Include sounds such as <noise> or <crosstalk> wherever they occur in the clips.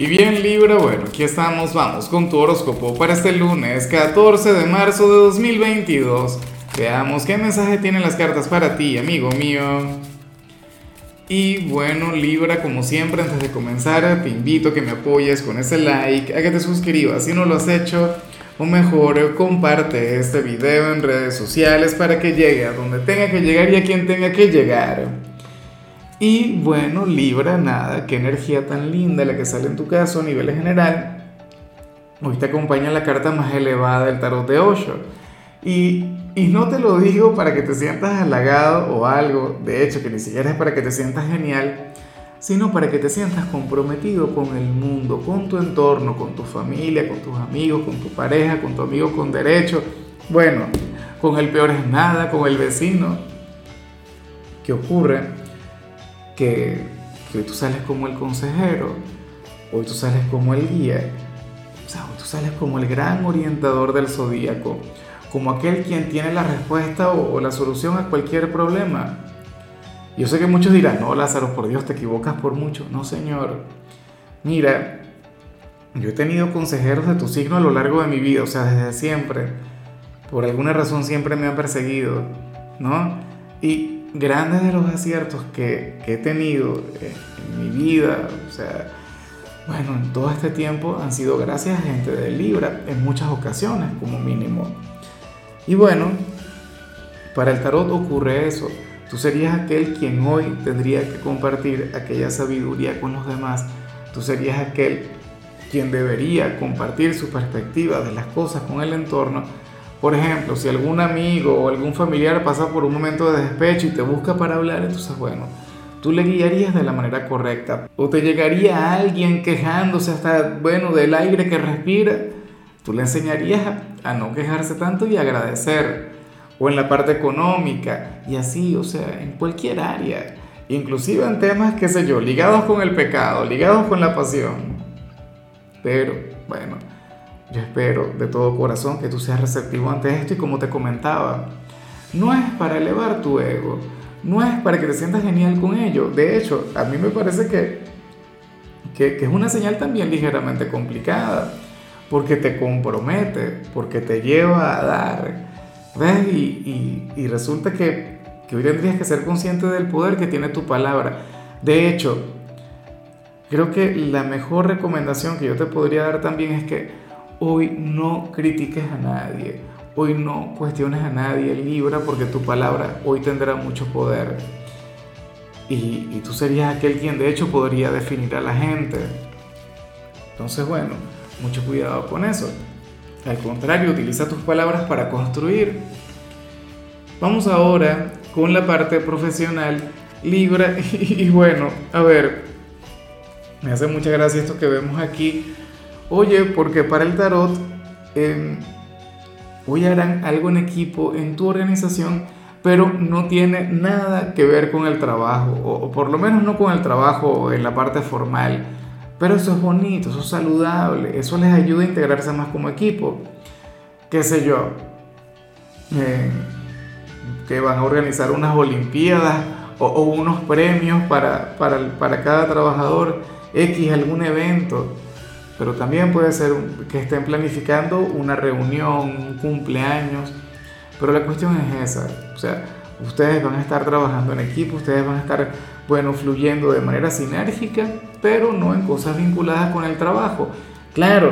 Y bien Libra, bueno, aquí estamos, vamos con tu horóscopo para este lunes 14 de marzo de 2022. Veamos qué mensaje tienen las cartas para ti, amigo mío. Y bueno Libra, como siempre, antes de comenzar, te invito a que me apoyes con ese like, a que te suscribas si no lo has hecho, o mejor, comparte este video en redes sociales para que llegue a donde tenga que llegar y a quien tenga que llegar. Y bueno, Libra, nada, qué energía tan linda la que sale en tu caso a nivel general. Hoy te acompaña la carta más elevada del tarot de Osho. Y, y no te lo digo para que te sientas halagado o algo, de hecho que ni siquiera es para que te sientas genial, sino para que te sientas comprometido con el mundo, con tu entorno, con tu familia, con tus amigos, con tu pareja, con tu amigo con derecho. Bueno, con el peor es nada, con el vecino. ¿Qué ocurre? Que, hoy tú sales como el consejero, hoy tú sales como el guía, o sea, hoy tú sales como el gran orientador del zodíaco, como aquel quien tiene la respuesta o, la solución a cualquier problema. Yo sé que muchos dirán, no, Lázaro, por Dios, te equivocas por mucho. No, señor. Mira, yo he tenido consejeros de tu signo a lo largo de mi vida, o sea, desde siempre. Por alguna razón siempre me han perseguido, ¿no? Y, grandes de los aciertos que, he tenido en, mi vida, o sea, bueno, en todo este tiempo han sido gracias a gente de Libra, en muchas ocasiones como mínimo. Y bueno, para el tarot ocurre eso. Tú serías aquel quien hoy tendría que compartir aquella sabiduría con los demás. Tú serías aquel quien debería compartir su perspectiva de las cosas con el entorno por ejemplo, si algún amigo o algún familiar pasa por un momento de despecho y te busca para hablar, entonces bueno, tú le guiarías de la manera correcta. O te llegaría alguien quejándose hasta, bueno, del aire que respira, tú le enseñarías a no quejarse tanto y agradecer. O en la parte económica, y así, o sea, en cualquier área. Inclusive en temas, qué sé yo, ligados con el pecado, ligados con la pasión. Pero, bueno, yo espero de todo corazón que tú seas receptivo ante esto y como te comentaba, no es para elevar tu ego, no es para que te sientas genial con ello. De hecho, a mí me parece que, que, es una señal también ligeramente complicada, porque te compromete, porque te lleva a dar. ¿Ves? Y, y, resulta que, que hoy tendrías que ser consciente del poder que tiene tu palabra. De hecho, creo que la mejor recomendación que yo te podría dar también es que Hoy no critiques a nadie, hoy no cuestiones a nadie, Libra, porque tu palabra hoy tendrá mucho poder. Y, tú serías aquel quien de hecho podría definir a la gente. Entonces, bueno, mucho cuidado con eso. Al contrario, utiliza tus palabras para construir. Vamos ahora con la parte profesional, Libra. <laughs> Y, bueno, a ver, me hace mucha gracia esto que vemos aquí Oye, porque para el tarot, em, hoy harán algo en equipo en tu organización, pero no tiene nada que ver con el trabajo, o, por lo menos no con el trabajo en la parte formal. Pero eso es bonito, eso es saludable, eso les ayuda a integrarse más como equipo. ¿Qué sé yo? Eh, que van a organizar unas olimpiadas o, unos premios para, para, para cada trabajador, X, algún evento pero también puede ser que estén planificando una reunión, un cumpleaños, pero la cuestión es esa, o sea, ustedes van a estar trabajando en equipo, ustedes van a estar, bueno, fluyendo de manera sinérgica, pero no en cosas vinculadas con el trabajo. Claro,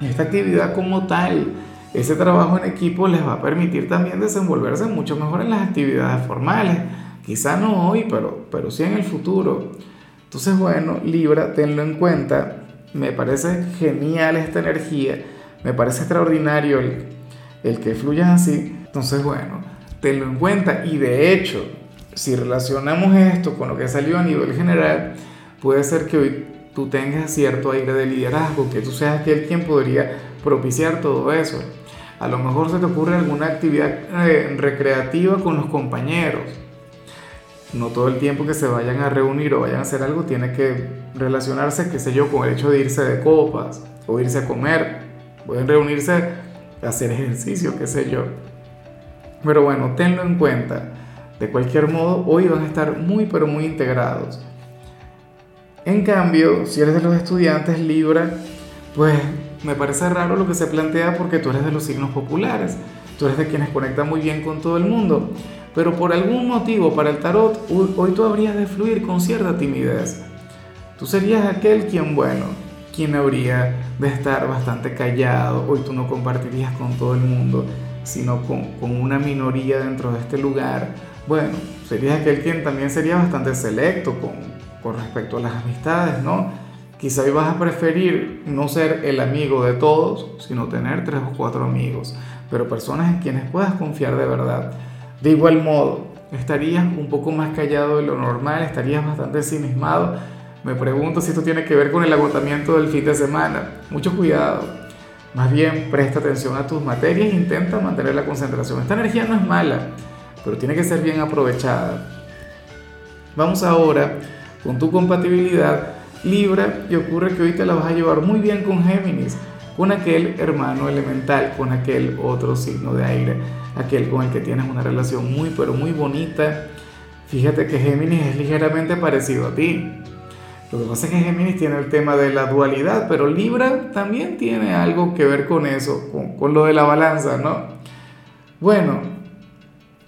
esta actividad como tal, ese trabajo en equipo les va a permitir también desenvolverse mucho mejor en las actividades formales, quizá no hoy, pero, pero sí en el futuro. Entonces, bueno, Libra, tenlo en cuenta, me parece genial esta energía, me parece extraordinario el, que fluya así. Entonces, bueno, tenlo en cuenta y de hecho, si relacionamos esto con lo que salió a nivel general, puede ser que hoy tú tengas cierto aire de liderazgo, que tú seas aquel quien podría propiciar todo eso. A lo mejor se te ocurre alguna actividad eh, recreativa con los compañeros no todo el tiempo que se vayan a reunir o vayan a hacer algo tiene que relacionarse, qué sé yo, con el hecho de irse de copas o irse a comer. Pueden reunirse hacer ejercicio, qué sé yo. Pero bueno, tenlo en cuenta. De cualquier modo, hoy van a estar muy pero muy integrados. En cambio, si eres de los estudiantes Libra, pues me parece raro lo que se plantea porque tú eres de los signos populares, tú eres de quienes conectan muy bien con todo el mundo, pero por algún motivo para el tarot hoy tú habrías de fluir con cierta timidez. Tú serías aquel quien, bueno, quien habría de estar bastante callado, hoy tú no compartirías con todo el mundo, sino con, con una minoría dentro de este lugar. Bueno, serías aquel quien también sería bastante selecto con, con respecto a las amistades, ¿no? Quizá hoy vas a preferir no ser el amigo de todos, sino tener tres o cuatro amigos, pero personas en quienes puedas confiar de verdad. De igual modo, estarías un poco más callado de lo normal, estarías bastante ensimismado. Me pregunto si esto tiene que ver con el agotamiento del fin de semana. Mucho cuidado. Más bien, presta atención a tus materias e intenta mantener la concentración. Esta energía no es mala, pero tiene que ser bien aprovechada. Vamos ahora con tu compatibilidad Libra y ocurre que hoy te la vas a llevar muy bien con Géminis, con aquel hermano elemental, con aquel otro signo de aire, aquel con el que tienes una relación muy pero muy bonita. Fíjate que Géminis es ligeramente parecido a ti. Lo que pasa es que Géminis tiene el tema de la dualidad, pero Libra también tiene algo que ver con eso, con, lo de la balanza, ¿no? Bueno,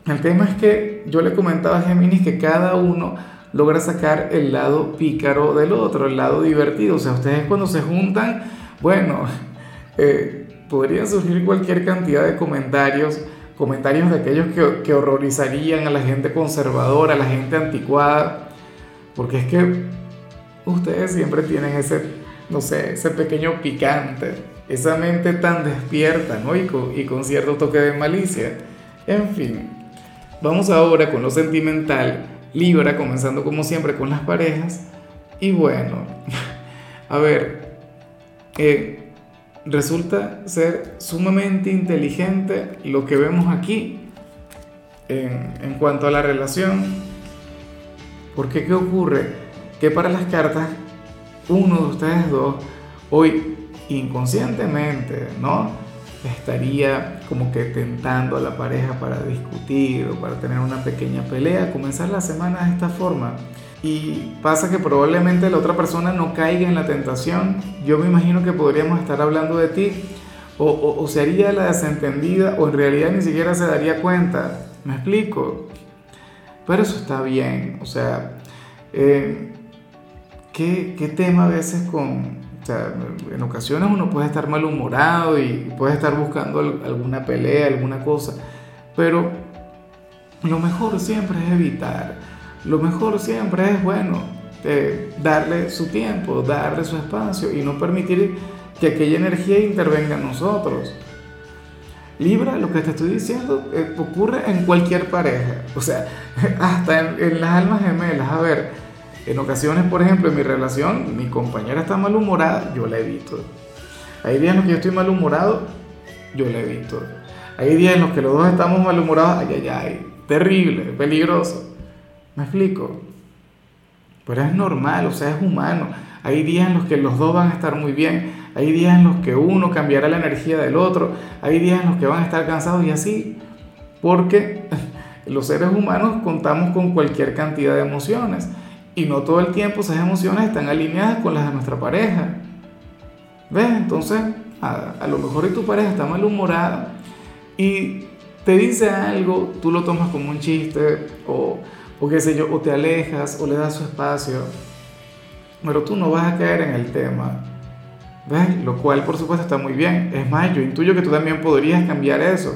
el tema es que yo le comentaba a Géminis que cada uno logra sacar el lado pícaro del otro, el lado divertido. O sea, ustedes cuando se juntan, bueno, eh, podrían surgir cualquier cantidad de comentarios, comentarios de aquellos que, que horrorizarían a la gente conservadora, a la gente anticuada, porque es que ustedes siempre tienen ese, no sé, ese pequeño picante, esa mente tan despierta, ¿no? Y con, y con cierto toque de malicia. En fin, vamos ahora con lo sentimental Libra, comenzando como siempre con las parejas. Y bueno, <laughs> a ver, eh, resulta ser sumamente inteligente lo que vemos aquí en, cuanto a la relación. Porque ¿qué ocurre? Que para las cartas, uno de ustedes dos, hoy inconscientemente, ¿no? estaría como que tentando a la pareja para discutir o para tener una pequeña pelea, comenzar la semana de esta forma. Y pasa que probablemente la otra persona no caiga en la tentación. Yo me imagino que podríamos estar hablando de ti o, o, se haría la desentendida o en realidad ni siquiera se daría cuenta. ¿Me explico? Pero eso está bien. O sea, eh, ¿qué, ¿qué tema a veces con, o sea, en ocasiones uno puede estar malhumorado y puede estar buscando alguna pelea, alguna cosa, pero lo mejor siempre es evitar. Lo mejor siempre es, bueno, eh, darle su tiempo, darle su espacio y no permitir que aquella energía intervenga en nosotros. Libra, lo que te estoy diciendo eh, ocurre en cualquier pareja, o sea, <laughs> hasta en, en las almas gemelas. A ver, en ocasiones, por ejemplo, en mi relación, mi compañera está malhumorada, yo la evito. Hay días en los que yo estoy malhumorado, yo la evito. Hay días en los que los dos estamos malhumorados, ay, ay, ay, terrible, peligroso. ¿Me explico? Pero es normal, o sea, es humano. Hay días en los que los dos van a estar muy bien, hay días en los que uno cambiará la energía del otro, hay días en los que van a estar cansados y así, porque <laughs> los seres humanos contamos con cualquier cantidad de emociones. Y no todo el tiempo esas emociones están alineadas con las de nuestra pareja. ¿Ves? Entonces, a, lo mejor tu pareja está malhumorada y te dice algo, tú lo tomas como un chiste o, o qué sé yo, o te alejas o le das su espacio. Pero tú no vas a caer en el tema. ¿Ves? Lo cual por supuesto está muy bien. Es más, yo intuyo que tú también podrías cambiar eso.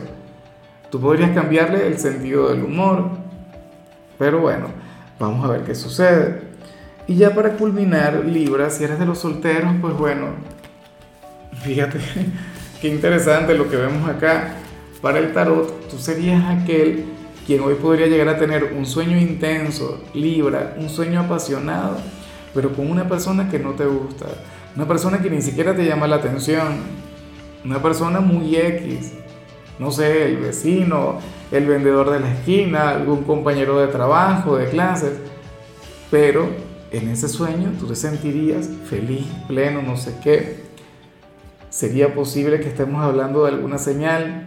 Tú podrías cambiarle el sentido del humor. Pero bueno, Vamos a ver qué sucede. Y ya para culminar, Libra, si eres de los solteros, pues bueno, fíjate <laughs> qué interesante lo que vemos acá. Para el tarot, tú serías aquel quien hoy podría llegar a tener un sueño intenso, Libra, un sueño apasionado, pero con una persona que no te gusta, una persona que ni siquiera te llama la atención, una persona muy X, no sé, el vecino, el vendedor de la esquina, algún compañero de trabajo, de clases, pero en ese sueño tú te sentirías feliz, pleno, no sé qué. Sería posible que estemos hablando de alguna señal.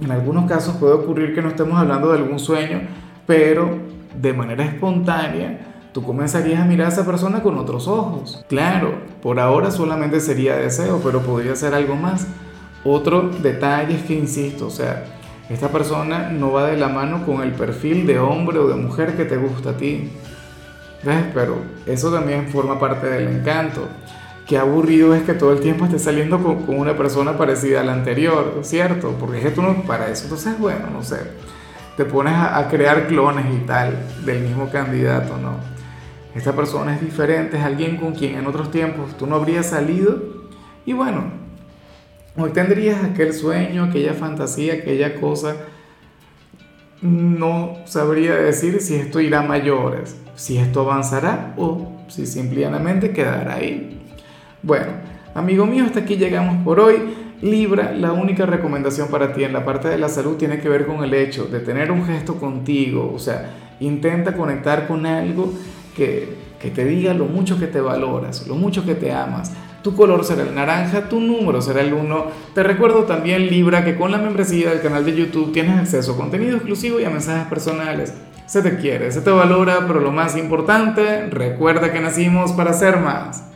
En algunos casos puede ocurrir que no estemos hablando de algún sueño, pero de manera espontánea tú comenzarías a mirar a esa persona con otros ojos. Claro, por ahora solamente sería deseo, pero podría ser algo más. Otro detalle es que, insisto, o sea, esta persona no va de la mano con el perfil de hombre o de mujer que te gusta a ti. ¿Ves? Pero eso también forma parte del encanto. Qué aburrido es que todo el tiempo estés saliendo con, con una persona parecida a la anterior, ¿cierto? Porque es que tú no para eso. Entonces, bueno, no sé. Te pones a, a crear clones y tal del mismo candidato, ¿no? Esta persona es diferente, es alguien con quien en otros tiempos tú no habrías salido. Y bueno, hoy tendrías aquel sueño, aquella fantasía, aquella cosa. No sabría decir si esto irá a mayores, si esto avanzará o si simplemente quedará ahí. Bueno, amigo mío, hasta aquí llegamos por hoy. Libra, la única recomendación para ti en la parte de la salud tiene que ver con el hecho de tener un gesto contigo, o sea, intenta conectar con algo que, que te diga lo mucho que te valoras, lo mucho que te amas. Tu color será el naranja, tu número será el 1. Te recuerdo también, Libra, que con la membresía del canal de YouTube tienes acceso a contenido exclusivo y a mensajes personales. Se te quiere, se te valora, pero lo más importante, recuerda que nacimos para ser más.